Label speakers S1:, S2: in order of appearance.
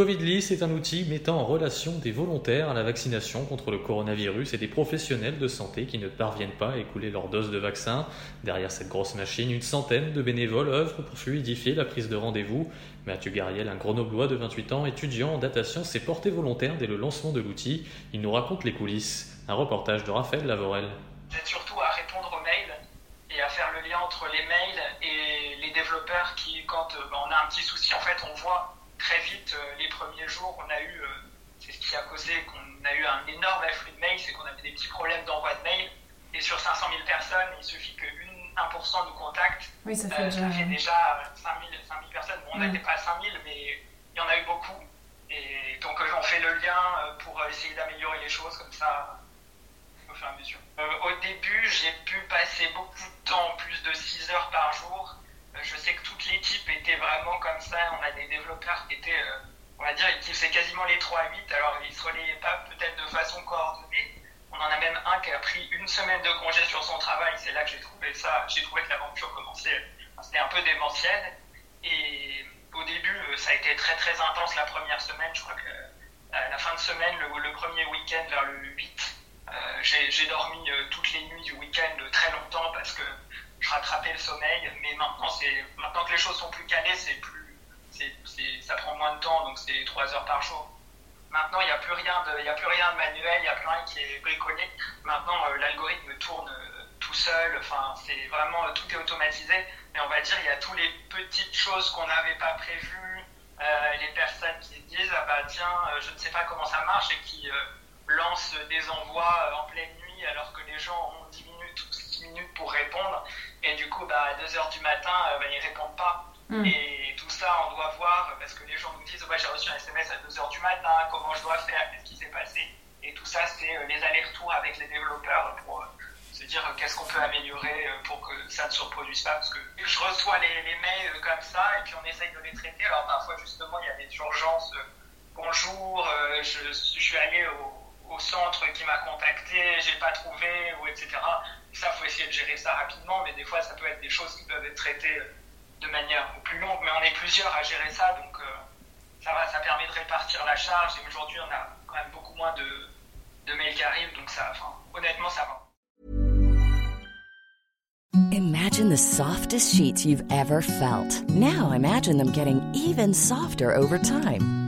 S1: Covidly, c'est un outil mettant en relation des volontaires à la vaccination contre le coronavirus et des professionnels de santé qui ne parviennent pas à écouler leur dose de vaccin. Derrière cette grosse machine, une centaine de bénévoles œuvrent pour fluidifier la prise de rendez-vous. Mathieu Gariel, un grenoblois de 28 ans, étudiant en data science, s'est porté volontaire dès le lancement de l'outil. Il nous raconte les coulisses. Un reportage de Raphaël Lavorel.
S2: C'est surtout à répondre aux mails et à faire le lien entre les mails et les développeurs qui, quand euh, on a un petit souci, en fait, on voit très vite, euh, les premiers jours, on a eu, euh, c'est ce qui a causé qu'on a eu un énorme afflux de mails, c'est qu'on avait des petits problèmes d'envoi de mails. Et sur 500 000 personnes, il suffit que 1% nous contacte.
S3: Oui, ça fait,
S2: déjà... ça fait déjà 5 000, 5 000 personnes. Bon, on n'était pas à 5 000, mais il y en a eu beaucoup. Et donc, on fait le lien pour essayer d'améliorer les choses comme ça au fur et à mesure. au début, j'ai pu passer beaucoup de temps, plus de 6 heures par jour, je sais que toute l'équipe comme ça. On a des développeurs qui étaient, euh, on va dire, qui faisaient quasiment les 3 à 8. Alors, ils ne se relayaient pas peut-être de façon coordonnée. On en a même un qui a pris une semaine de congé sur son travail. C'est là que j'ai trouvé ça. J'ai trouvé que l'aventure commençait. C'était un peu démentiel. Et au début, euh, ça a été très très intense la première semaine. Je crois que à la fin de semaine, le, premier week-end vers le 8, euh, j'ai dormi toutes les nuits du week-end très longtemps parce que je rattrapais le sommeil, mais maintenant les choses sont plus calées, c'est plus, ça prend moins de temps, donc c'est 3 heures par jour. Maintenant, il n'y a, plus rien de, a plus rien de manuel, il n'y a plus rien qui est bricolé. Maintenant, euh, l'algorithme tourne euh, tout seul, enfin, c'est vraiment, euh, tout est automatisé. Mais on va dire, il y a toutes les petites choses qu'on n'avait pas prévues, les personnes qui se disent, ah bah tiens, je ne sais pas comment ça marche, et qui lancent des envois en pleine nuit alors que les gens ont 10 minutes ou 6 minutes pour répondre. Et du coup, bah, à 2h du matin, euh, bah, ils ne répondent pas. Mm. Et tout ça, on doit voir, parce que les gens nous disent, ouais, j'ai reçu un SMS à 2h du matin, comment je dois faire, qu'est-ce qui s'est passé. Et tout ça, c'est euh, les allers-retours avec les développeurs pour euh, se dire qu'est-ce qu'on peut améliorer pour que ça ne se reproduise pas. Parce que je reçois les, les, mails comme ça, et puis on essaye de les traiter. Alors parfois, justement, il y a des urgences. bonjour, je, je, suis allé au centre qui m'a contacté, j'ai pas trouvé, ou etc. Ça, faut essayer de gérer ça rapidement, mais des fois, ça peut être des choses qui peuvent être traitées de manière plus longue, mais on est plusieurs à gérer ça, donc euh, ça va, ça permet de répartir la charge, et aujourd'hui, on a quand même beaucoup moins de, de mails qui arrivent, donc ça, enfin, honnêtement, ça va.
S4: Imagine the softest sheets you've ever felt. Now imagine them getting even softer over time.